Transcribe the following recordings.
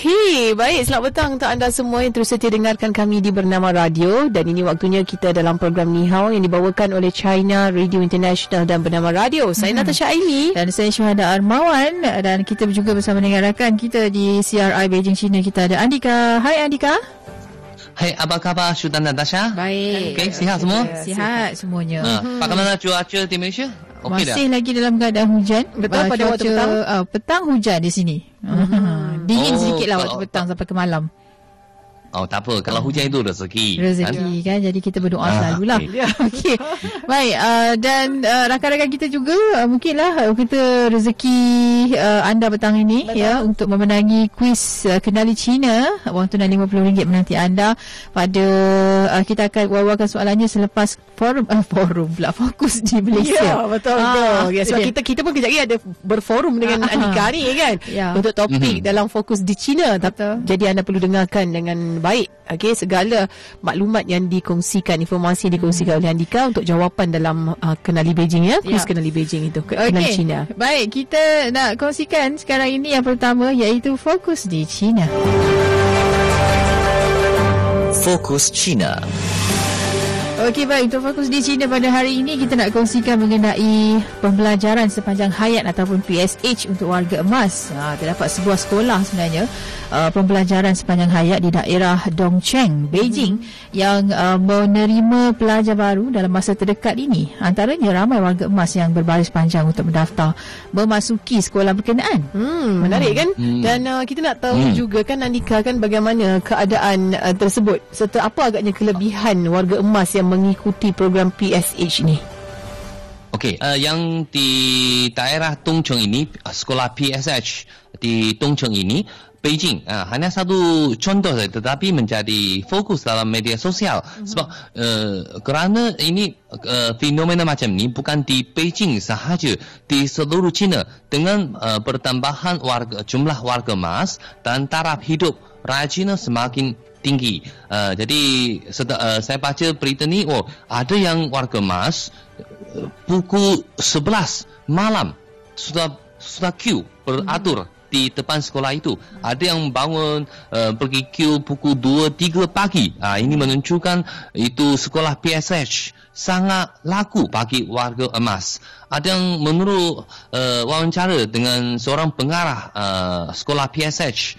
Okey, baik. Selamat petang untuk anda semua yang terus setia dengarkan kami di Bernama Radio. Dan ini waktunya kita dalam program Ni Hao yang dibawakan oleh China Radio International dan Bernama Radio. Saya hmm. Natasha Aini. Dan saya Syuhada Armawan. Dan kita juga bersama dengan rakan kita di CRI Beijing, China. Kita ada Andika. Hai Andika. Hai, apa khabar Syuhada Natasha? Baik. Okey, sihat semua? Sihat semuanya. Uh, bagaimana cuaca di Malaysia? Okay Masih dah? lagi dalam keadaan hujan. Betul uh, pada waktu petang? Uh, petang hujan di sini. Hmm. Dingin oh, sikit lah waktu petang sampai ke malam. Oh tak apa Kalau hujan itu rezeki Rezeki kan, kan? Jadi kita berdoa ah, selalulah okay. okay. Baik uh, Dan uh, rakan-rakan kita juga uh, Mungkinlah uh, Kita rezeki uh, Anda petang ini Betul. ya Untuk memenangi Kuis uh, Kenali Cina Wang tunai RM50 menanti anda Pada uh, Kita akan wawarkan soalannya Selepas forum uh, Forum pula Fokus di Malaysia Ya betul, ah, Ya, sebab okay. kita kita pun kejap lagi Ada berforum dengan ah, Anika ni kan ya. Untuk topik mm-hmm. Dalam fokus di Cina. Jadi anda perlu dengarkan Dengan baik okey segala maklumat yang dikongsikan informasi yang dikongsikan hmm. oleh Andika untuk jawapan dalam uh, kenali Beijing ya kuis ya. kenali Beijing itu kenali okay. China baik kita nak kongsikan sekarang ini yang pertama iaitu fokus di China fokus China Okey baik untuk fokus di China pada hari ini kita nak kongsikan mengenai pembelajaran sepanjang hayat ataupun PSH untuk warga emas. Ha, terdapat sebuah sekolah sebenarnya uh, pembelajaran sepanjang hayat di daerah Dongcheng, Beijing hmm. yang uh, menerima pelajar baru dalam masa terdekat ini. Antaranya ramai warga emas yang berbaris panjang untuk mendaftar memasuki sekolah berkenaan. Hmm, menarik kan? Hmm. Dan uh, kita nak tahu hmm. juga kan Andika kan bagaimana keadaan uh, tersebut serta apa agaknya kelebihan warga emas yang mengikuti program PSH ni? Okey, uh, yang di daerah Dongcheng ini, uh, sekolah PSH di Dongcheng ini, Beijing uh, hanya satu contoh saja tetapi menjadi fokus dalam media sosial mm-hmm. sebab uh, kerana ini uh, fenomena macam ini bukan di Beijing sahaja di seluruh China dengan uh, pertambahan warga jumlah warga emas dan taraf hidup rakyat China semakin tinggi. Uh, jadi seta, uh, saya baca berita ni, oh ada yang warga emas uh, pukul 11 malam sudah sudah queue beratur hmm. Di depan sekolah itu. Ada yang bangun uh, pergi queue pukul 2 3 pagi. Uh, ini menunjukkan itu sekolah PSH sangat laku bagi warga emas. Ada yang menurut uh, wawancara dengan seorang pengarah uh, sekolah PSH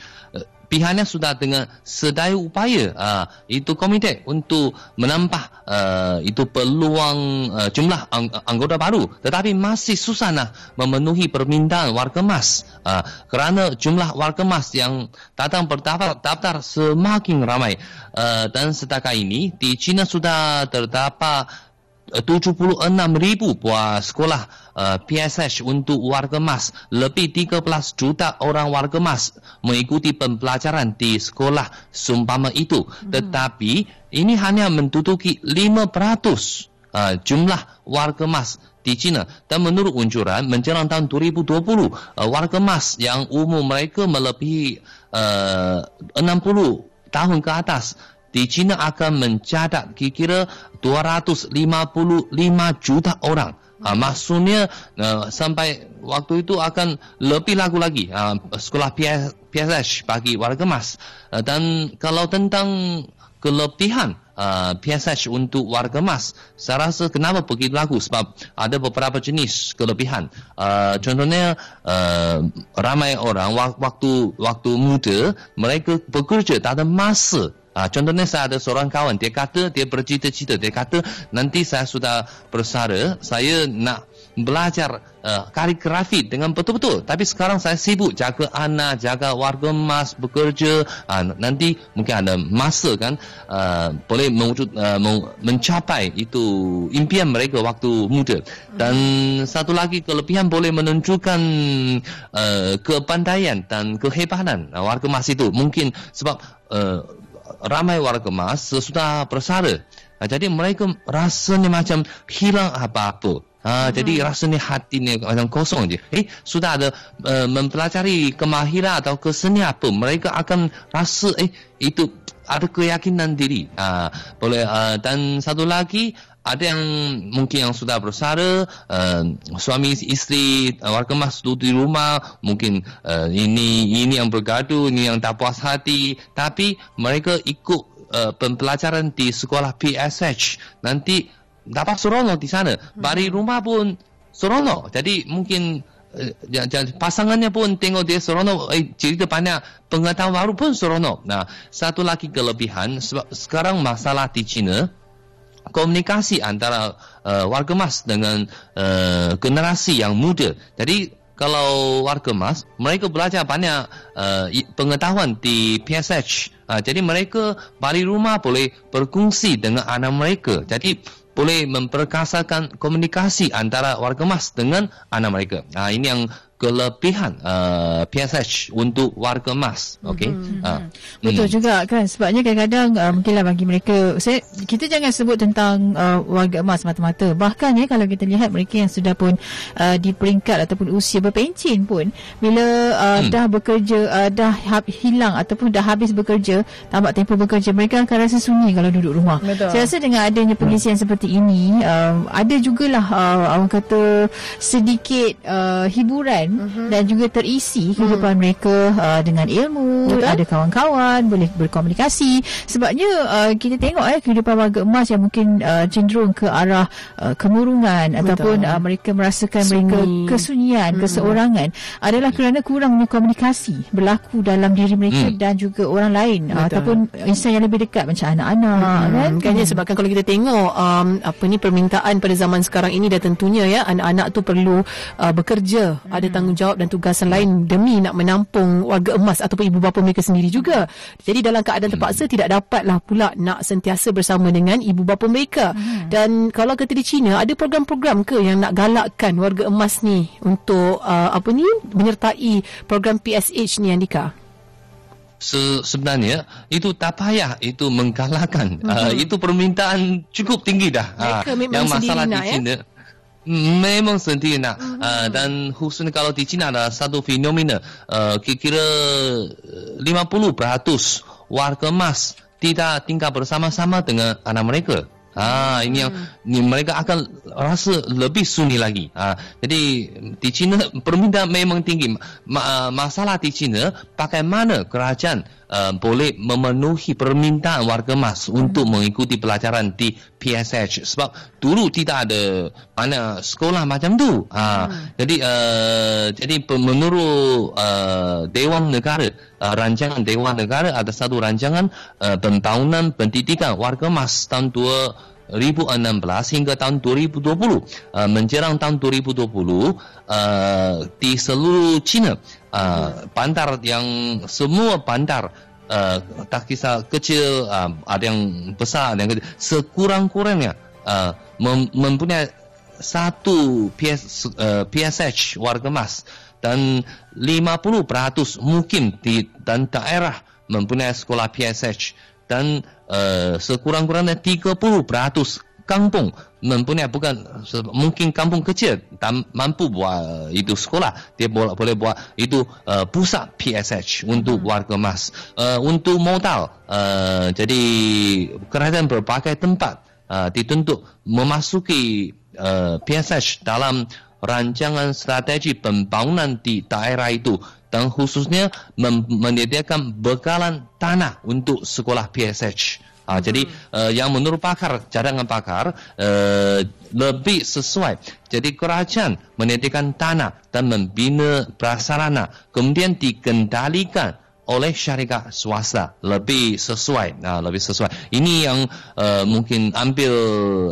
pihaknya sudah dengan sedaya upaya uh, itu komite untuk menambah uh, itu peluang uh, jumlah ang- anggota baru. Tetapi masih susah nak memenuhi permintaan warga emas uh, kerana jumlah warga emas yang datang berdaftar daftar semakin ramai. Uh, dan setakat ini di China sudah terdapat 76 ribu buah sekolah uh, PSH untuk warga emas. Lebih 13 juta orang warga emas mengikuti pembelajaran di sekolah sumpama itu. Hmm. Tetapi ini hanya menduduki 5% uh, jumlah warga emas di China. Dan menurut unjuran, menjelang tahun 2020, uh, warga emas yang umur mereka melebihi uh, 60 tahun ke atas di China akan mencatat kira-kira 255 juta orang. Ha, maksudnya uh, sampai waktu itu akan lebih lagu lagi uh, sekolah PS, PSH bagi warga emas. Uh, dan kalau tentang kelebihan uh, PSH untuk warga emas, saya rasa kenapa begitu lagu? Sebab ada beberapa jenis kelebihan. Uh, contohnya uh, ramai orang waktu waktu muda mereka bekerja tak ada masa Ah, contohnya saya ada seorang kawan dia kata dia bercita-cita dia kata nanti saya sudah bersara saya nak belajar uh, kaligrafi dengan betul-betul. Tapi sekarang saya sibuk jaga anak jaga warga emas bekerja. Uh, nanti mungkin ada masa kan uh, boleh mewujud uh, mencapai itu impian mereka waktu muda. Dan satu lagi kelebihan boleh menunjukkan uh, kepandaian dan kehebatan uh, warga emas itu. Mungkin sebab uh, ramai warga emas sesudah bersara Uh, jadi mereka rasanya macam hilang apa-apa. Ha, hmm. Jadi rasanya hati ni macam kosong je. Eh, sudah ada uh, mempelajari kemahiran atau kesenian apa, mereka akan rasa eh itu ada keyakinan diri. Ha, boleh uh, dan satu lagi ada yang mungkin yang sudah bersara, uh, suami isteri uh, warga mas duduk di rumah, mungkin uh, ini ini yang bergaduh, ini yang tak puas hati, tapi mereka ikut uh, pembelajaran di sekolah PSH nanti dapat seronok di sana. Bari hmm. rumah pun seronok. Jadi mungkin uh, pasangannya pun tengok dia seronok, eh, cerita banyak pengetahuan baru pun seronok. Nah, satu lagi kelebihan sebab sekarang masalah di China, komunikasi antara uh, warga mas dengan uh, generasi yang muda. Jadi kalau warga mas, mereka belajar banyak uh, pengetahuan di PSH. Uh, jadi mereka balik rumah boleh berkongsi dengan anak mereka. Jadi boleh memperkasakan komunikasi antara warga mas dengan anak mereka. Uh, ini yang kelebihan uh, PSH untuk warga emas okey mm-hmm. uh, betul mm. juga kan sebabnya kadang-kadang uh, mungkinlah bagi mereka saya kita jangan sebut tentang uh, warga emas mata-mata bahkan ya kalau kita lihat mereka yang sudah pun uh, di peringkat ataupun usia berpencen pun bila uh, mm. dah bekerja uh, dah hilang ataupun dah habis bekerja tamat tempoh bekerja mereka akan rasa sunyi kalau duduk rumah betul. saya rasa dengan adanya pengisian mm. seperti ini uh, ada jugalah uh, orang kata sedikit uh, hiburan uh-huh. dan juga terisi kehidupan uh-huh. mereka uh, dengan ilmu, Betul? ada kawan-kawan, boleh berkomunikasi. Sebabnya uh, kita tengok eh kehidupan warga emas yang mungkin uh, cenderung ke arah uh, kemurungan Betul. ataupun uh, mereka merasakan Sunyi. mereka kesunyian, uh-huh. keseorangan adalah kerana kurangnya komunikasi berlaku dalam diri mereka uh-huh. dan juga orang lain uh, ataupun insan yang lebih dekat macam anak-anak uh-huh. kan. Kan uh-huh. sebabkan kalau kita tengok um, apa ni permintaan pada zaman sekarang ini dah tentunya ya anak-anak tu perlu uh, bekerja, uh-huh. ada tanggungjawab dan tugasan lain demi nak menampung warga emas ataupun ibu bapa mereka sendiri juga. Jadi dalam keadaan terpaksa tidak dapatlah pula nak sentiasa bersama dengan ibu bapa mereka. Hmm. Dan kalau kata di China ada program-program ke yang nak galakkan warga emas ni untuk uh, apa ni menyertai program PSH ni Andika? Se- sebenarnya itu tak payah itu menggalakkan uh, uh-huh. uh, itu permintaan cukup tinggi dah uh, yang masalah di ya? China ya? Memang sendiri nak uh-huh. uh, dan khususnya kalau di China ada satu fenomena uh, kira-kira 50% warga emas tidak tinggal bersama-sama dengan anak mereka. Ah ini yang ni mereka akan rasa lebih sunyi lagi. Ah jadi di China permintaan memang tinggi. Ma, masalah di China bagaimana kerajaan uh, boleh memenuhi permintaan warga emas untuk mengikuti pelajaran di PSH sebab dulu tidak ada mana sekolah macam tu. Ah hmm. jadi uh, jadi menurut uh, Dewan Negara uh, rancangan Dewan Negara ada satu rancangan uh, pembangunan pendidikan warga emas tahun 2 2016 hingga tahun 2020 uh, menjelang tahun 2020 uh, di seluruh China uh, bandar yang semua bandar uh, tak kisah kecil uh, ada yang besar ada yang kecil sekurang-kurangnya uh, mem- mempunyai satu PS, uh, PSH warga emas dan 50% mungkin di dan daerah mempunyai sekolah PSH dan uh, sekurang-kurangnya 30% kampung mempunyai bukan mungkin kampung kecil tak mampu buat itu sekolah dia boleh boleh buat itu uh, pusat PSH untuk hmm. warga emas uh, untuk modal uh, jadi kerajaan berbagai tempat uh, dituntut memasuki uh, PSH dalam rancangan strategi pembangunan di daerah itu dan khususnya menyediakan bekalan tanah untuk sekolah PSH. Ha, hmm. Jadi uh, yang menurut pakar, cadangan pakar uh, lebih sesuai. Jadi kerajaan menyediakan tanah dan membina prasarana. Kemudian dikendalikan oleh syarikat swasta. Lebih sesuai. Nah lebih sesuai. Ini yang uh, mungkin ambil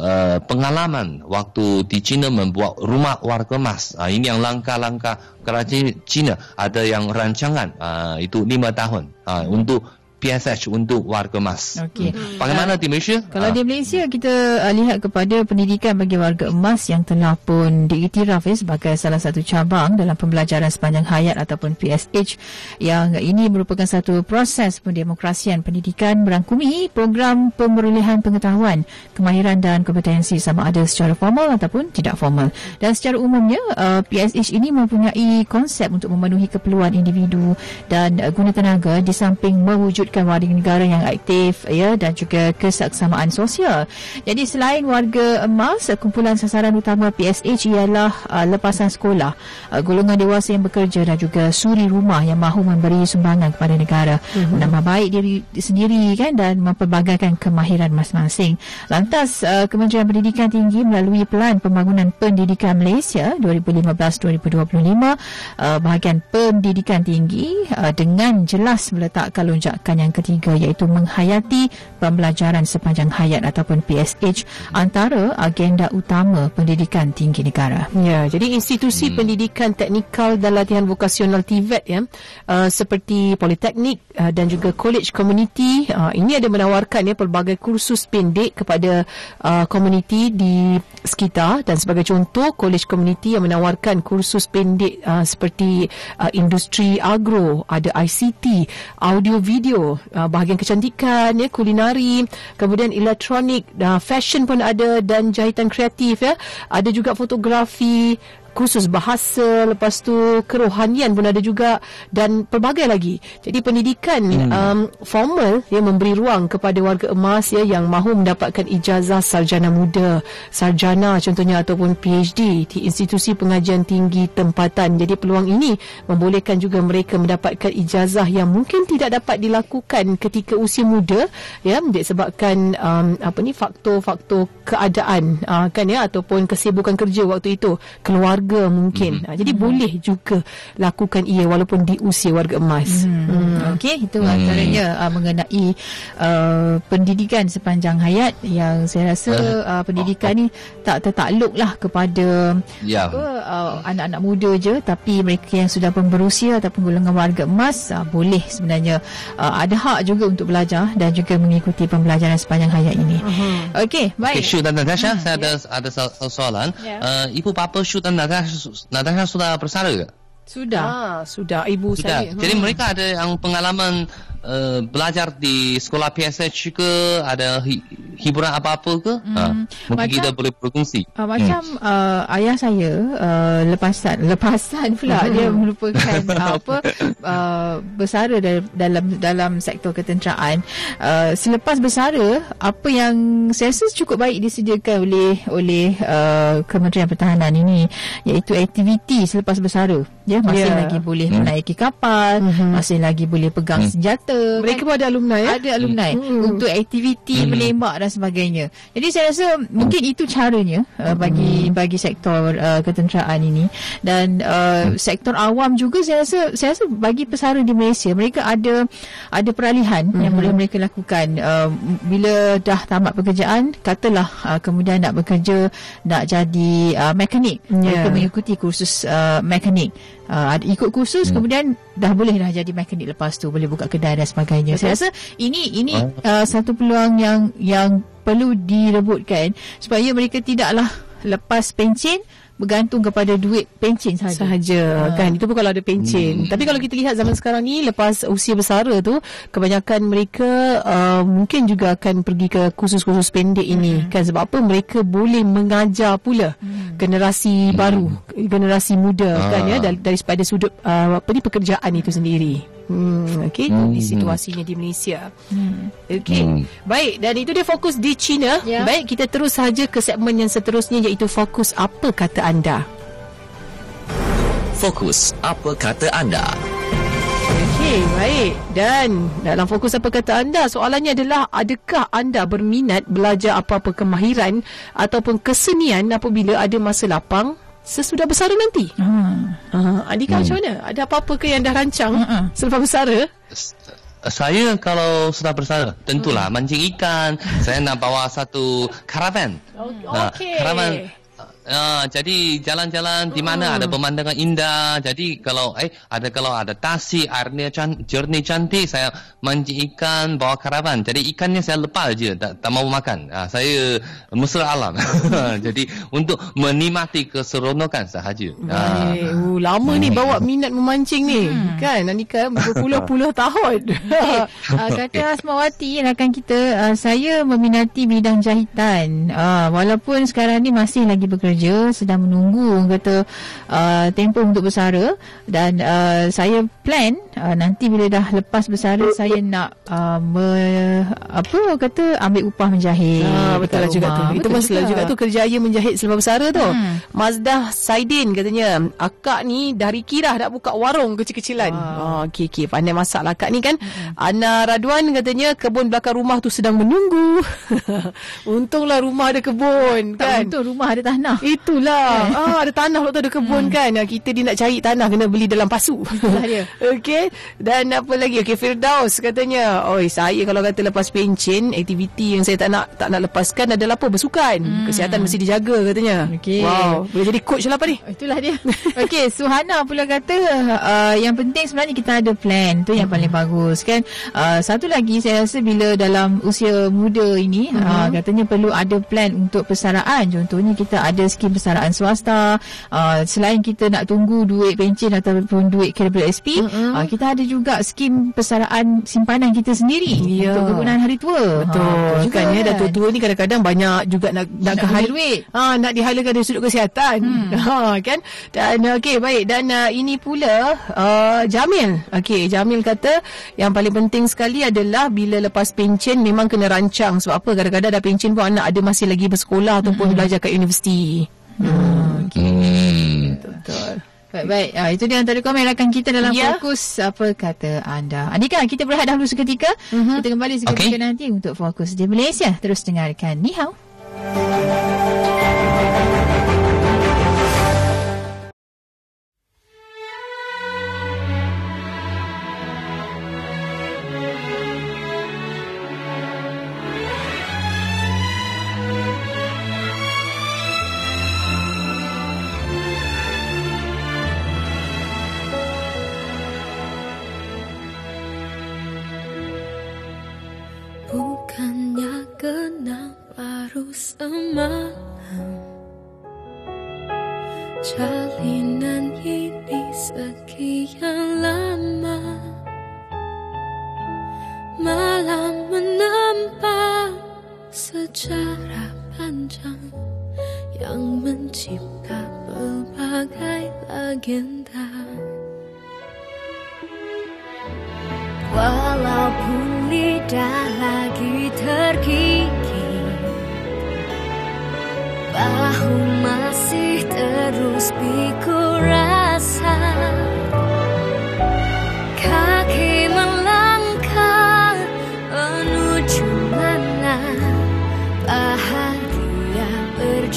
uh, pengalaman waktu di China membuat rumah warga emas. Uh, ini yang langkah-langkah kerajaan China. Ada yang rancangan uh, itu lima tahun. Uh, untuk PSH untuk warga emas. Okey. Hmm. Bagaimana di Malaysia? Kalau uh. di Malaysia kita uh, lihat kepada pendidikan bagi warga emas yang telah pun diiktiraf ya, sebagai salah satu cabang dalam pembelajaran sepanjang hayat ataupun PSH yang ini merupakan satu proses pendemokrasian pendidikan merangkumi program pemerolehan pengetahuan, kemahiran dan kompetensi sama ada secara formal ataupun tidak formal. Dan secara umumnya uh, PSH ini mempunyai konsep untuk memenuhi keperluan individu dan uh, guna tenaga di samping mewujud mewujudkan warga negara yang aktif ya dan juga kesaksamaan sosial. Jadi selain warga emas, kumpulan sasaran utama PSH ialah uh, lepasan sekolah, uh, golongan dewasa yang bekerja dan juga suri rumah yang mahu memberi sumbangan kepada negara, mm-hmm. menambah baik diri sendiri kan dan memperbagaikan kemahiran masing-masing. Lantas uh, Kementerian Pendidikan Tinggi melalui Pelan Pembangunan Pendidikan Malaysia 2015-2025 uh, bahagian pendidikan tinggi uh, dengan jelas meletakkan lonjakan yang ketiga iaitu menghayati pembelajaran sepanjang hayat ataupun PSH antara agenda utama pendidikan tinggi negara. Ya, jadi institusi hmm. pendidikan teknikal dan latihan vokasional TVET ya, uh, seperti politeknik uh, dan juga college community uh, ini ada menawarkan ya pelbagai kursus pendek kepada uh, komuniti di sekitar dan sebagai contoh college community yang menawarkan kursus pendek uh, seperti uh, industri agro, ada ICT, audio video uh, bahagian kecantikan ya kulinari kemudian elektronik uh, fashion pun ada dan jahitan kreatif ya. Ada juga fotografi kursus bahasa lepas tu kerohanian pun ada juga dan pelbagai lagi. Jadi pendidikan hmm. um, formal yang memberi ruang kepada warga emas ya yang mahu mendapatkan ijazah sarjana muda sarjana contohnya ataupun PhD di institusi pengajian tinggi tempatan. Jadi peluang ini membolehkan juga mereka mendapatkan ijazah yang mungkin tidak dapat dilakukan ketika usia muda ya disebabkan um, apa ni faktor-faktor keadaan uh, kan ya ataupun kesibukan kerja waktu itu. Keluarga keluarga mungkin. Mm-hmm. Jadi mm-hmm. boleh juga lakukan ia walaupun di usia warga emas. Mm-hmm. Mm. Okey, itu mm. antaranya uh, mengenai uh, pendidikan sepanjang hayat yang saya rasa uh, pendidikan ni tak tertakluklah kepada yeah. apa uh, anak-anak muda je tapi mereka yang sudah pun berusia ataupun golongan warga emas uh, boleh sebenarnya uh, ada hak juga untuk belajar dan juga mengikuti pembelajaran sepanjang hayat ini. Uh-huh. Okey, baik. Okay, Shu dan Natasha, hmm. saya ada yeah. ada soalan. Yeah. Uh, ibu bapa Shu dan Natasha Natasha sudah bersara ke? Sudah. Ah, sudah ibu sudah. saya. Jadi hmm. mereka ada yang pengalaman uh, belajar di sekolah PSH ke ada hi- hiburan apa-apa ke? Hmm. Ha, mungkin macam, kita boleh berkongsi. Uh, macam hmm. uh, ayah saya uh, lepasan lepasan pula hmm. dia merupakan apa uh, bersara dalam dalam sektor ketenteraan. Uh, selepas bersara apa yang saya rasa cukup baik disediakan oleh oleh uh, Kementerian Pertahanan ini iaitu aktiviti selepas bersara. Ya masih yeah. lagi boleh hmm. menaiki kapal, hmm. masih lagi boleh pegang hmm. senjata kata mereka pun ada alumni ya ada alumni hmm. untuk aktiviti hmm. menembak dan sebagainya jadi saya rasa mungkin itu caranya uh, bagi hmm. bagi sektor uh, ketenteraan ini dan uh, sektor awam juga saya rasa saya rasa bagi pesara di Malaysia mereka ada ada peralihan hmm. yang boleh mereka lakukan uh, bila dah tamat pekerjaan katalah uh, kemudian nak bekerja nak jadi uh, mekanik yeah. mereka mengikuti kursus uh, mekanik uh, ikut kursus hmm. kemudian dah boleh dah jadi mekanik lepas tu boleh buka kedai dan sebagainya. Betul. Saya rasa ini ini uh, satu peluang yang yang perlu direbutkan supaya mereka tidaklah lepas pencen bergantung kepada duit pencen sahaja. Sahaja ha. kan. Itu pun kalau ada pencen. Hmm. Tapi kalau kita lihat zaman sekarang ni lepas usia bersara tu kebanyakan mereka uh, mungkin juga akan pergi ke kursus-kursus pendek ini hmm. kan sebab apa mereka boleh mengajar pula hmm. generasi hmm. baru, generasi muda ha. kan ya dari, dari pada sudut uh, apa ni pekerjaan itu sendiri. Hmm, okey, hmm. di situasinya di Malaysia. Hmm. Okey. Hmm. Baik, dan itu dia fokus di China. Ya. Baik, kita terus saja ke segmen yang seterusnya iaitu fokus apa kata anda. Fokus apa kata anda. Okey, baik. Dan dalam fokus apa kata anda, soalannya adalah adakah anda berminat belajar apa-apa kemahiran ataupun kesenian apabila ada masa lapang sesudah bersara nanti. Hmm. Uh, Andika hmm. macam mana? Ada apa-apa ke yang dah rancang hmm. selepas bersara? Saya kalau sudah bersara, tentulah hmm. mancing ikan. saya nak bawa satu karavan. Okay. Uh, karavan uh, jadi jalan-jalan di mana hmm. ada pemandangan indah. Jadi kalau eh ada kalau ada tasik airnya can, jernih cantik saya mancing ikan bawa karavan. Jadi ikannya saya lepas je tak, tak mau makan. Uh, saya mesra alam. jadi untuk menikmati keseronokan sahaja. Uh. Uh, lama ni bawa minat memancing ni. Hmm. Kan Anika berpuluh-puluh tahun. uh, kata Asmawati rakan kita uh, saya meminati bidang jahitan. Uh, walaupun sekarang ni masih lagi bekerja sedang menunggu kata uh, tempoh untuk bersara dan uh, saya plan uh, nanti bila dah lepas bersara saya nak uh, me, apa kata ambil upah menjahit. Ah, betul lah juga tu. Itu masalah juga. juga tu kerjaya menjahit selepas bersara tu. Hmm. Mazdah Saidin katanya akak ni dari Kirah dah buka warung kecil-kecilan. Wow. Oh, okey okey pandai masak lah akak ni kan. Hmm. Ana Radwan katanya kebun belakang rumah tu sedang menunggu. Untunglah rumah ada kebun tak kan. Untung rumah ada tanah. Itulah. ah, ada tanah waktu ada kebun hmm. kan. Kita dia nak cari tanah kena beli dalam pasu. Itulah dia. Okey. Dan apa lagi? Okey Firdaus katanya, "Oi, saya kalau kata lepas pencen, aktiviti yang saya tak nak tak nak lepaskan adalah apa? Bersukan. Hmm. Kesihatan mesti dijaga katanya." Okay. Wow, boleh jadi coach lah apa ni? Itulah dia. Okey, Suhana pula kata uh, yang penting sebenarnya kita ada plan. Tu yang hmm. paling bagus kan. Uh, satu lagi saya rasa bila dalam usia muda ini hmm. uh, katanya perlu ada plan untuk persaraan. Contohnya kita ada skim persaraan swasta. Uh, selain kita nak tunggu duit pencen ataupun duit KWSP, hmm. uh, kita ada juga skim persaraan simpanan kita sendiri yeah. untuk kegunaan hari tua. Betul. Ha, kan ya dah tua-tua ni kadang-kadang banyak juga nak nak, nak kehala duit. Ha nak dihalakan dari sudut kesihatan. Hmm. Ha kan. Dan okey baik dan uh, ini pula uh, Jamil. Okey Jamil kata yang paling penting sekali adalah bila lepas pencen memang kena rancang sebab apa kadang-kadang dah pencen pun anak ada masih lagi bersekolah ataupun hmm. belajar kat universiti. Hmm. Okay. Hmm. Betul. Baik-baik. Uh, itu dia antara komen rakan kita dalam yeah. fokus apa kata anda. Andika, kita berehat dahulu seketika. Uh-huh. Kita kembali seketika okay. nanti untuk fokus di Malaysia. Terus dengarkan Ni Hao.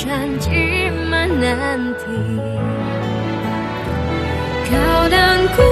山尽满难题，高荡孤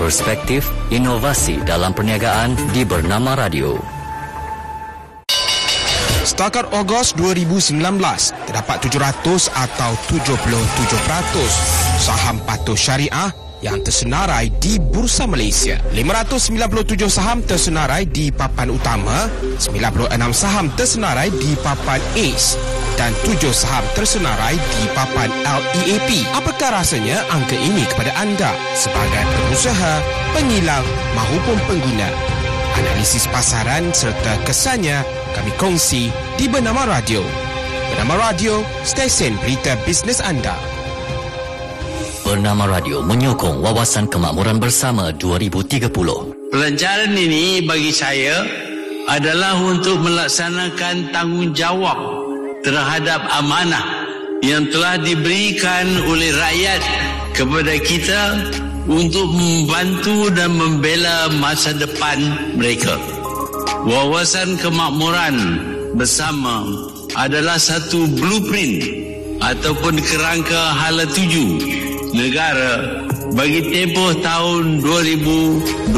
Perspektif inovasi dalam perniagaan di Bernama Radio. Setakat Ogos 2019, terdapat 700 atau 77% saham patuh syariah yang tersenarai di Bursa Malaysia. 597 saham tersenarai di papan utama, 96 saham tersenarai di papan ACE dan 7 saham tersenarai di papan LEAP. Apakah rasanya angka ini kepada anda sebagai pengusaha, pengilang maupun pengguna? Analisis pasaran serta kesannya kami kongsi di Bernama Radio. Bernama Radio, stesen berita bisnes anda. Bernama Radio menyokong Wawasan Kemakmuran Bersama 2030. Pelancaran ini bagi saya adalah untuk melaksanakan tanggungjawab terhadap amanah yang telah diberikan oleh rakyat kepada kita untuk membantu dan membela masa depan mereka. Wawasan kemakmuran bersama adalah satu blueprint ataupun kerangka hala tuju negara bagi tempoh tahun 2021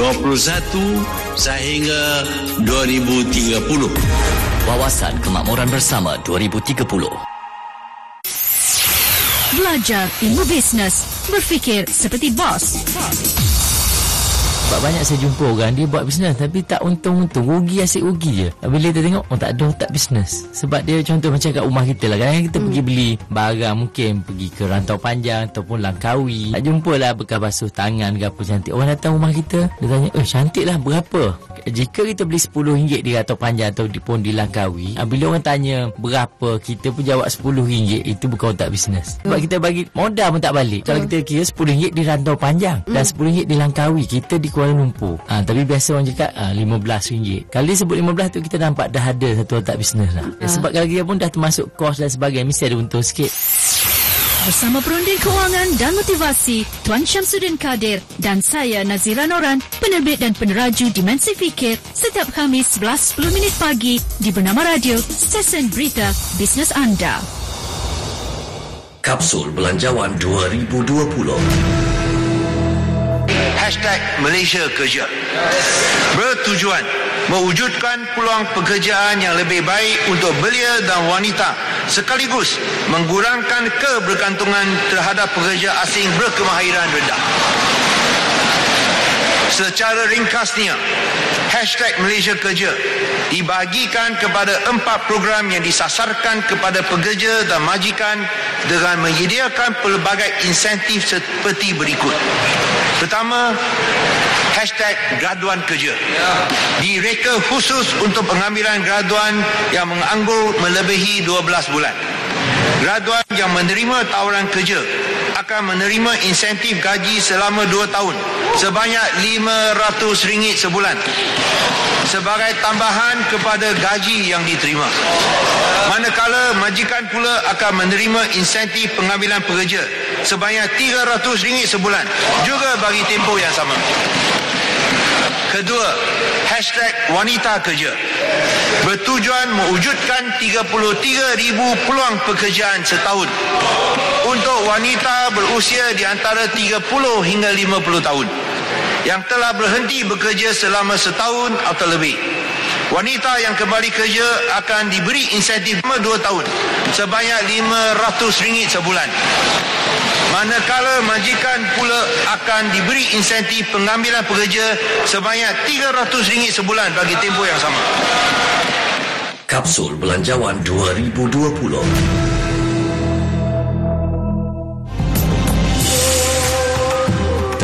sehingga 2030. Wawasan Kemakmuran Bersama 2030. Belajar ilmu bisnes, berfikir seperti bos. Sebab banyak saya jumpa orang Dia buat bisnes Tapi tak untung-untung. Rugi asyik rugi je. Bila dia tengok Oh tak ada tak bisnes Sebab dia contoh macam kat rumah kita lah. Kan Kita hmm. pergi beli barang Mungkin pergi ke rantau panjang Ataupun langkawi. Tak jumpa lah bekas basuh tangan ke apa cantik. Orang datang rumah kita Dia tanya Eh cantik lah berapa? Jika kita beli RM10 di rantau panjang Ataupun di langkawi ah, Bila orang tanya Berapa? Kita pun jawab RM10 Itu bukan tak bisnes Sebab hmm. kita bagi modal pun tak balik. Kalau hmm. kita kira RM10 di rantau panjang Dan RM10 di langkawi Kita di Kuala Lumpur. Ha, tapi biasa orang cakap ha, RM15. Kali sebut 15 tu kita nampak dah ada satu otak bisnes lah. Ha. Sebab kalau pun dah termasuk kos dan sebagainya. Mesti ada untung sikit. Bersama Perunding Kewangan dan Motivasi, Tuan Syamsuddin Kadir dan saya Nazira Noran, penerbit dan peneraju Dimensi Fikir, setiap Khamis 11.10 minit pagi di Bernama Radio, stesen berita bisnes anda. Kapsul Belanjawan 2020 hashtag Malaysia Kerja. Bertujuan mewujudkan peluang pekerjaan yang lebih baik untuk belia dan wanita sekaligus mengurangkan kebergantungan terhadap pekerja asing berkemahiran rendah. Secara ringkasnya, hashtag Malaysia Kerja dibahagikan kepada empat program yang disasarkan kepada pekerja dan majikan dengan menyediakan pelbagai insentif seperti berikut. Pertama, hashtag graduan kerja. Direka khusus untuk pengambilan graduan yang menganggur melebihi 12 bulan. Graduan yang menerima tawaran kerja akan menerima insentif gaji selama 2 tahun sebanyak RM500 sebulan sebagai tambahan kepada gaji yang diterima. Manakala majikan pula akan menerima insentif pengambilan pekerja sebanyak RM300 sebulan juga bagi tempoh yang sama. Kedua, hashtag wanita kerja. Bertujuan mewujudkan 33 ribu peluang pekerjaan setahun untuk wanita berusia di antara 30 hingga 50 tahun yang telah berhenti bekerja selama setahun atau lebih. Wanita yang kembali kerja akan diberi insentif selama 2 tahun sebanyak RM500 sebulan. Manakala majikan pula akan diberi insentif pengambilan pekerja sebanyak RM300 sebulan bagi tempoh yang sama. Kapsul Belanjawan 2020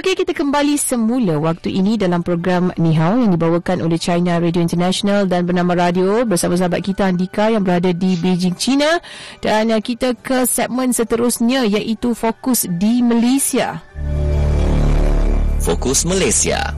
Okey, kita kembali semula waktu ini dalam program Ni Hao yang dibawakan oleh China Radio International dan bernama Radio bersama sahabat kita Andika yang berada di Beijing, China. Dan uh, kita ke segmen seterusnya iaitu Fokus di Malaysia. Fokus Malaysia.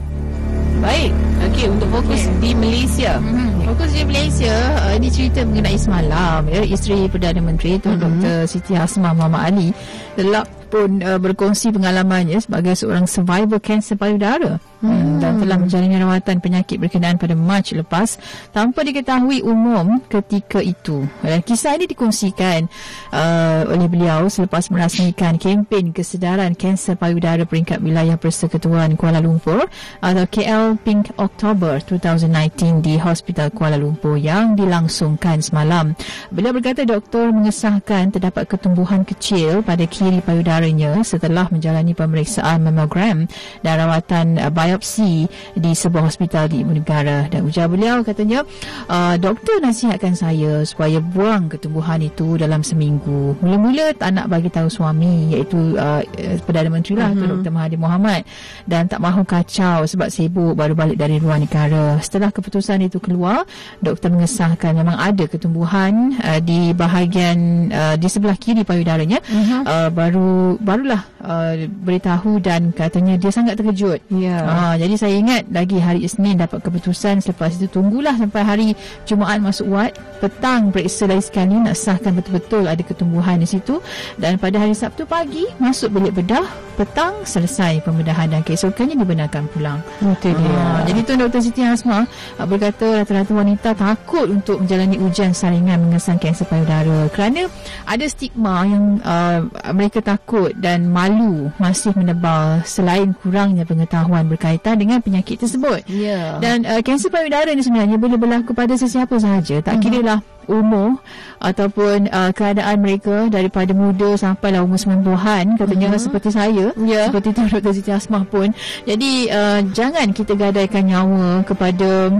Baik, okey untuk fokus okay. di Malaysia. Hmm, fokus di Malaysia, uh, ini cerita mengenai semalam ya, isteri Perdana Menteri Tuan hmm. Dr. Siti Hasmah Muhammad Ali telah pun uh, berkongsi pengalamannya sebagai seorang survivor kanser payudara hmm. dan telah menjalani rawatan penyakit berkenaan pada Mac lepas tanpa diketahui umum ketika itu. Dan kisah ini dikongsikan uh, oleh beliau selepas merasmikan kempen kesedaran kanser payudara peringkat wilayah Persekutuan Kuala Lumpur atau KL Pink October 2019 di Hospital Kuala Lumpur yang dilangsungkan semalam. Beliau berkata doktor mengesahkan terdapat ketumbuhan kecil pada kiri payudara saudaranya setelah menjalani pemeriksaan mammogram dan rawatan uh, biopsi di sebuah hospital di ibu negara. Dan ujar beliau katanya, uh, doktor nasihatkan saya supaya buang ketumbuhan itu dalam seminggu. Mula-mula tak nak bagi tahu suami iaitu uh, Perdana Menteri lah, mm-hmm. Dr. Mahathir Mohamad dan tak mahu kacau sebab sibuk baru balik dari luar negara. Setelah keputusan itu keluar, doktor mengesahkan memang ada ketumbuhan uh, di bahagian uh, di sebelah kiri payudaranya mm-hmm. uh, baru barulah uh, beritahu dan katanya dia sangat terkejut. Ya. Uh, jadi saya ingat lagi hari Isnin dapat keputusan selepas itu tunggulah sampai hari Jumaat masuk wad petang periksa lagi sekali nak sahkan betul-betul ada ketumbuhan di situ dan pada hari Sabtu pagi masuk bilik bedah petang selesai pembedahan dan keesokannya dibenarkan pulang. Betul dia. Uh, jadi tu Dr. Siti Hasma uh, berkata rata-rata wanita takut untuk menjalani ujian saringan mengesan kanser payudara kerana ada stigma yang uh, mereka takut dan malu masih menebal selain kurangnya pengetahuan berkaitan dengan penyakit tersebut. Yeah. Dan uh, kanser payudara ini sebenarnya boleh berlaku pada sesiapa sahaja. Tak kira lah umur ataupun uh, keadaan mereka daripada muda sampai lah umur 90-an katanya uh-huh. seperti saya yeah. seperti tu Dr. Siti Asmah pun jadi uh, jangan kita gadaikan nyawa kepada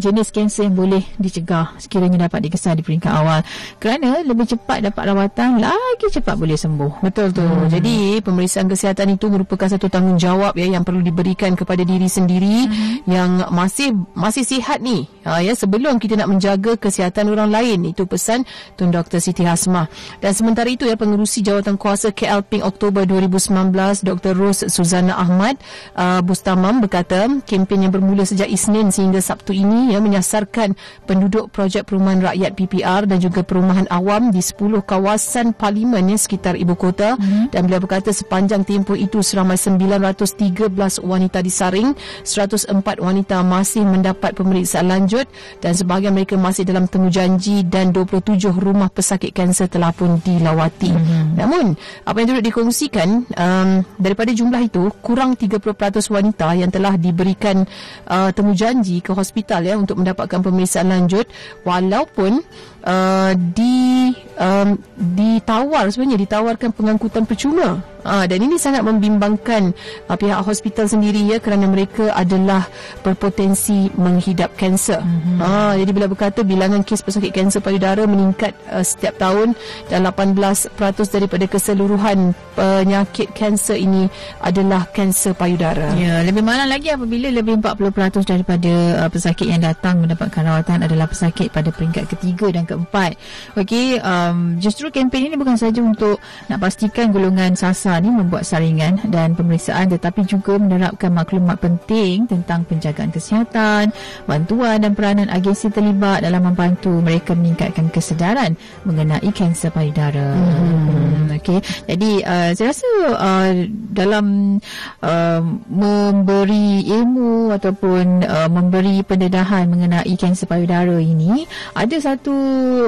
jenis kanser yang boleh dicegah sekiranya dapat dikesan di peringkat awal. Kerana lebih cepat dapat rawatan lagi cepat boleh sembuh. Betul tu. Hmm. jadi pemeriksaan kesihatan itu merupakan satu tanggungjawab ya yang perlu diberikan kepada diri sendiri hmm. yang masih masih sihat ni. Ha, ya sebelum kita nak menjaga kesihatan orang lain. Itu pesan Tun Dr Siti Hasmah. Dan sementara itu ya pengurusi jawatan kuasa KL Pink Oktober 2019 Dr Ros Suzana Ahmad uh, Bustamam berkata kempen yang bermula sejak Isnin sehingga Sabtu ini ya menyasarkan penduduk projek perumahan rakyat PPR dan juga perumahan awam di 10 kawasan parlimen ya, sekitar ibu kota hmm. dan beliau berkata sepanjang tempoh itu seramai 913 wanita disaring 104 wanita masih mendapat pemeriksaan lanjut dan sebahagian mereka masih dalam temu janji dan 27 rumah pesakit kanser telah pun dilawati hmm. namun apa yang turut dikongsikan um, daripada jumlah itu kurang 30% wanita yang telah diberikan uh, temu janji ke hospital ya ya untuk mendapatkan pemeriksaan lanjut walaupun uh, di um, ditawar sebenarnya ditawarkan pengangkutan percuma uh, dan ini sangat membimbangkan uh, pihak hospital sendiri ya kerana mereka adalah berpotensi menghidap kanser mm-hmm. uh, jadi bila berkata bilangan kes pesakit kanser payudara meningkat uh, setiap tahun dan 18% daripada keseluruhan penyakit kanser ini adalah kanser payudara ya lebih malang lagi apabila lebih 40% daripada uh, pesakit yang datang mendapatkan rawatan adalah pesakit pada peringkat ketiga dan keempat. Okey, um, justru kempen ini bukan saja untuk nak pastikan golongan sasar ni membuat saringan dan pemeriksaan tetapi juga menerapkan maklumat penting tentang penjagaan kesihatan, bantuan dan peranan agensi terlibat dalam membantu mereka meningkatkan kesedaran mengenai kanser payudara. Hmm. Okey, jadi uh, saya rasa uh, dalam uh, memberi ilmu ataupun uh, memberi pendedahan mengenai kanser payudara ini ada satu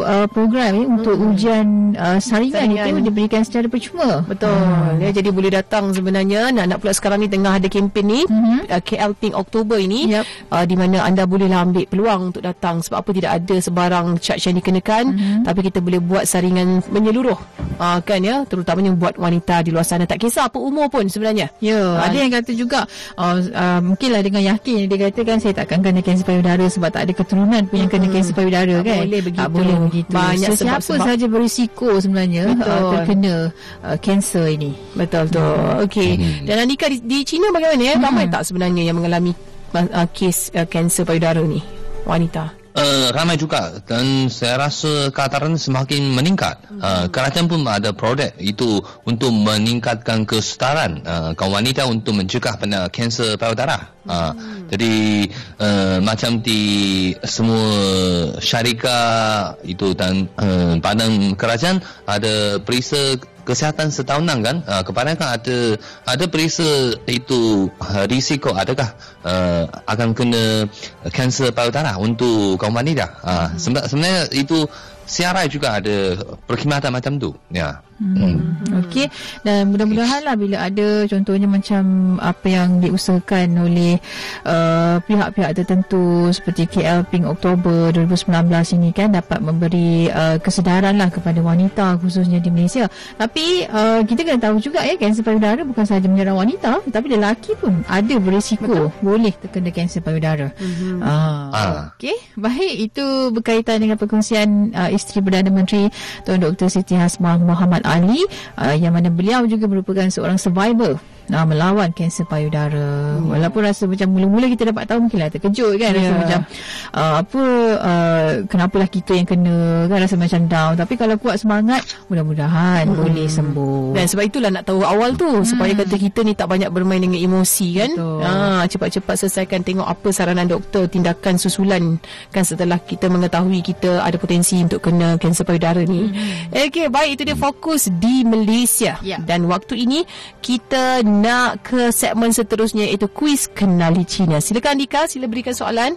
uh, program ya, untuk hmm. Ujian uh, saringan, saringan itu diberikan secara percuma. Betul. Hmm. Ya, jadi boleh datang sebenarnya nak nak pula sekarang ni tengah ada kempen ni hmm. uh, KL Pink Oktober ini yep. uh, di mana anda bolehlah ambil peluang untuk datang sebab apa tidak ada sebarang charge yang dikenakan hmm. tapi kita boleh buat saringan menyeluruh uh, kan ya terutamanya buat wanita di luar sana tak kisah apa umur pun sebenarnya. Ya, uh, ada yang kata juga uh, uh, mungkinlah dengan yakin dia kata kan saya takkan kena kanser payudara sebab tak ada keturunan pun yang kena kanser payudara tak kan. Boleh begitu. Tak boleh begitu. Banyak so, siapa sebab saja berisiko sebenarnya uh, terkena uh, kanser ini. Betul tu. Hmm. Okey. Hmm. Dan Andika di, di China bagaimana ya? Hmm. Ramai tak sebenarnya yang mengalami uh, kes uh, kanser payudara ni? Wanita. Uh, ramai juga dan saya rasa kataran semakin meningkat. Uh, kerajaan pun ada produk itu untuk meningkatkan kesetaraan uh, kaum wanita untuk mencegah pada kanser payudara. Uh. Jadi uh, macam di semua syarikat itu dan uh, badan kerajaan ada perisa kesihatan setahunan kan? Uh, kebanyakan ada ada perisa itu uh, risiko adakah uh, akan kena kanser payudara untuk kaum wanita? Uh, sebenarnya itu siarai juga ada perkhidmatan macam tu. Ya Hmm. hmm. Okey dan mudah-mudahanlah bila ada contohnya macam apa yang diusahakan oleh uh, pihak-pihak tertentu seperti KL Pink Oktober 2019 ini kan dapat memberi uh, kesedaran lah kepada wanita khususnya di Malaysia. Tapi uh, kita kena tahu juga ya kanser payudara bukan sahaja menyerang wanita tetapi lelaki pun ada berisiko Betul. boleh terkena kanser payudara. Mm-hmm. Uh, ah. Okey baik itu berkaitan dengan perkongsian uh, isteri Perdana Menteri Tuan Dr Siti Hasmah Muhammad Ali uh, yang mana beliau juga merupakan seorang survivor uh, melawan kanser payudara. Hmm. Walaupun rasa macam mula-mula kita dapat tahu mungkinlah terkejut kan yeah. rasa macam uh, apa uh, kenapalah kita yang kena kan rasa macam down tapi kalau kuat semangat mudah-mudahan hmm. boleh sembuh. Dan sebab itulah nak tahu awal tu hmm. supaya kata kita ni tak banyak bermain dengan emosi kan. Ha cepat-cepat selesaikan tengok apa saranan doktor tindakan susulan kan setelah kita mengetahui kita ada potensi untuk kena kanser payudara ni. Hmm. Okey baik itu dia fokus di Malaysia yeah. dan waktu ini kita nak ke segmen seterusnya iaitu kuis kenali Cina. Silakan Dika, sila berikan soalan.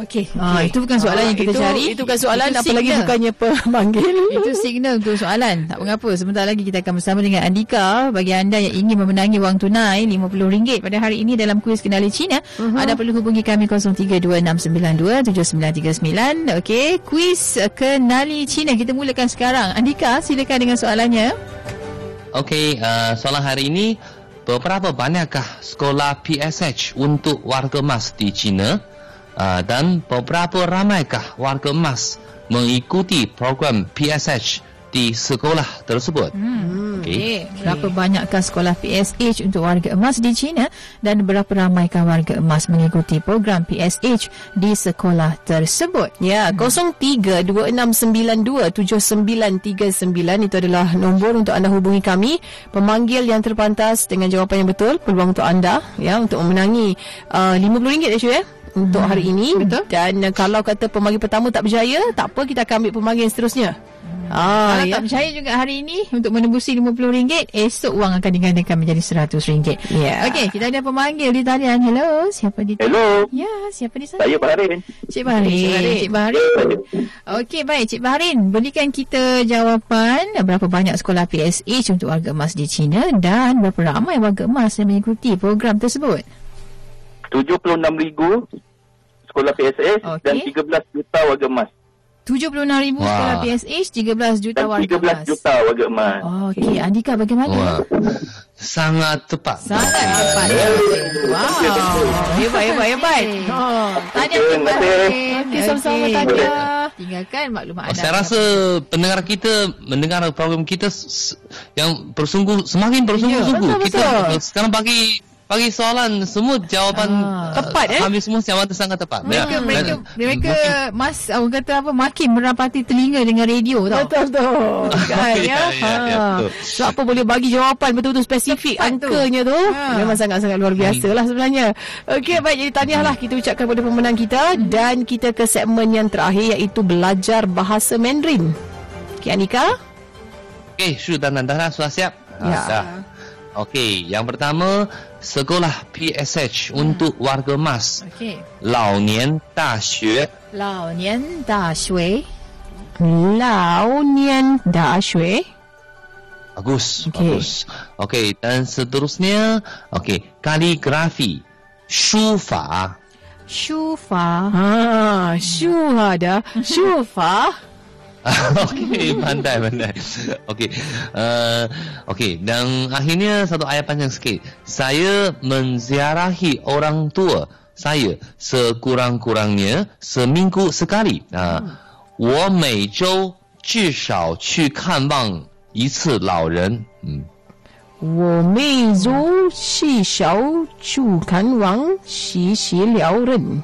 Okey, ah, itu bukan soalan ah, yang kita itu, cari. Itu bukan soalan, itu apalagi signal. bukannya pemanggil. itu signal untuk soalan. Tak mengapa, sebentar lagi kita akan bersama dengan Andika. Bagi anda yang ingin memenangi wang tunai RM50 pada hari ini dalam kuis kenali Cina, uh-huh. anda perlu hubungi kami 0326927939. Okey, kuis kenali Cina. Kita mulakan sekarang. Andika, silakan dengan soalannya. Okey, uh, soalan hari ini beberapa banyakkah sekolah PSH untuk warga emas di China? Uh, dan beberapa ramaikah warga emas mengikuti program PSH di sekolah tersebut. Hmm. Okey. Okay. Berapa okay. banyakkah sekolah PSH untuk warga emas di China dan berapa ramaikah warga emas mengikuti program PSH di sekolah tersebut? Ya, hmm. 0326927939 itu adalah nombor untuk anda hubungi kami. Pemanggil yang terpantas dengan jawapan yang betul peluang untuk anda ya untuk memenangi uh, RM50 ya untuk hmm. hari ini Betul. dan uh, kalau kata pemanggil pertama tak berjaya tak apa kita akan ambil pemanggil yang seterusnya Ah, Kalau ya. tak percaya juga hari ini untuk menembusi RM50, esok wang akan digandakan menjadi RM100. Ya. Okey, kita ada pemanggil di talian. Hello, siapa di Hello. Ya, siapa di sana? Saya Bahrin. Cik Bahrin. Cik Bahrin. Cik Bahrin. Okey, baik Cik Bahrin. Berikan kita jawapan berapa banyak sekolah PSH untuk warga emas di China dan berapa ramai warga emas yang mengikuti program tersebut? 76,000 sekolah PSH okay. dan 13 juta warga emas. 76,000 sekolah PSH, 13 juta warga emas. 13 juta warga emas. Okey, Andika bagaimana? Wah. Sangat tepat. Sangat tepat. Wow. Hebat, hebat, hebat. Oh, tanya terima kasih. Okey, sama-sama tanya. Tinggalkan maklumat anda. Oh, saya rasa pendengar kita mendengar program kita yang bersungguh semakin bersungguh-sungguh. Ya, kita sekarang bagi bagi soalan semua jawapan ah, tepat eh? Kami semua jawapan sangat tepat. Mereka ya. mereka mereka mas orang kata apa makin merapati telinga dengan radio tau. Betul tu kan ya, ya, ya, ya so apa boleh bagi jawapan betul-betul spesifik tepat angkanya tu, tu ha. memang sangat-sangat luar biasa lah sebenarnya. Okey baik. Jadi tahniah lah kita ucapkan kepada pemenang kita. Dan kita ke segmen yang terakhir iaitu belajar bahasa Mandarin. Okey Anika? Okey sudah dah dah sudah siap? Ya. dah Okey, yang pertama sekolah PSH hmm. untuk warga emas. Okey. Lao Nian Da Xue. Lao Nian Da Xue. Lao Nian Da Xue. Bagus, okay. bagus. Okey, dan seterusnya, okey, kaligrafi, shufa. Shufa. Ha, shu ada. Shufa. Okey, pandai pandai. Okey. Uh, okey, dan akhirnya satu ayat panjang sikit. Saya menziarahi orang tua saya sekurang-kurangnya seminggu sekali. Ah, uh, 我每周至少去看望一次老人。嗯。我每周至少去看望一次老人。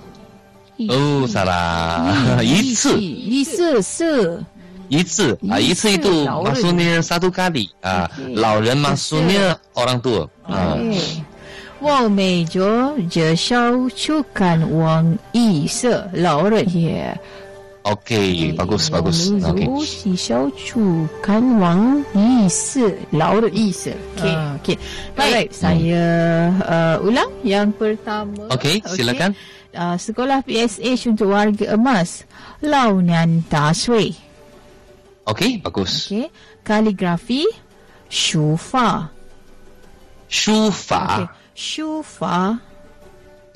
Oh salah Itu Itu se Itu ah, Itu itu Maksudnya satu kali ah, Lauren maksudnya Orang tua ah. 我每周至少去看望一次老人。Yeah. Okey, bagus bagus. Okey. 至少去看望一次老人。一次。Okey. Uh, Okey. Baik, saya uh, ulang yang pertama. Okey, silakan. Okay uh, sekolah PSH untuk warga emas Lau Nian Da Shui. Okey, bagus. Okey. Kaligrafi Shufa. Shufa. Okey. Shufa.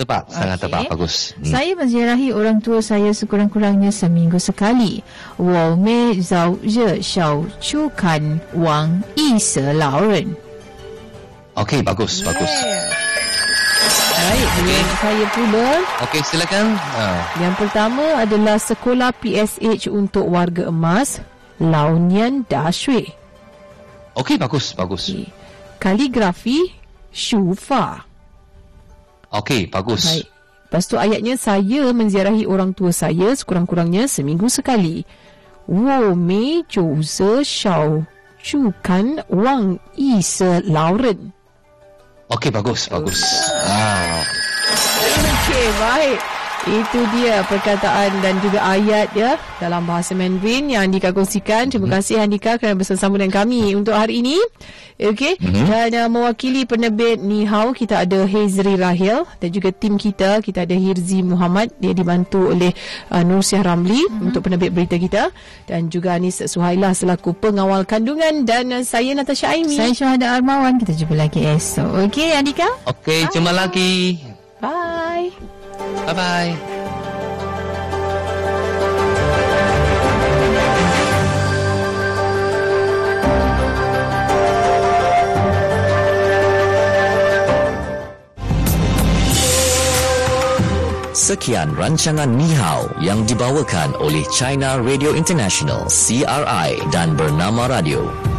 Tepat, sangat okay. tepat, bagus. Hmm. Saya menziarahi orang tua saya sekurang-kurangnya seminggu sekali. Wo me zao je xiao chu kan wang yi se lao ren. Okey, bagus, yeah. bagus. Baik, dengan saya pula. Okey, silakan. Ha. Yang pertama adalah sekolah PSH untuk warga emas, Launian Da Shui. Okey, bagus, bagus. Okay. Kaligrafi Shu Fa. Okey, bagus. Baik. Lepas tu ayatnya saya menziarahi orang tua saya sekurang-kurangnya seminggu sekali. Wo me jiu ze shao chu kan wang yi se lao ren. Okey bagus bagus. Ah. Okey baik. Itu dia perkataan dan juga ayat ya dalam bahasa Mandarin yang Andika kongsikan. Terima hmm. kasih Andika kerana bersama dengan kami untuk hari ini. Okey. Mm-hmm. Dan uh, mewakili penerbit Ni Hao kita ada Hazri Rahil dan juga tim kita kita ada Hirzi Muhammad dia dibantu oleh uh, Nur Syah Ramli mm-hmm. untuk penerbit berita kita dan juga Anis Suhaila selaku pengawal kandungan dan uh, saya Natasha Aimi. Saya Syuhada Armawan. Kita jumpa lagi esok. Okey Andika. Okey, jumpa lagi. Bye. Bye bye. Sekian rancangan Ni Hao yang dibawakan oleh China Radio International CRI dan Bernama Radio.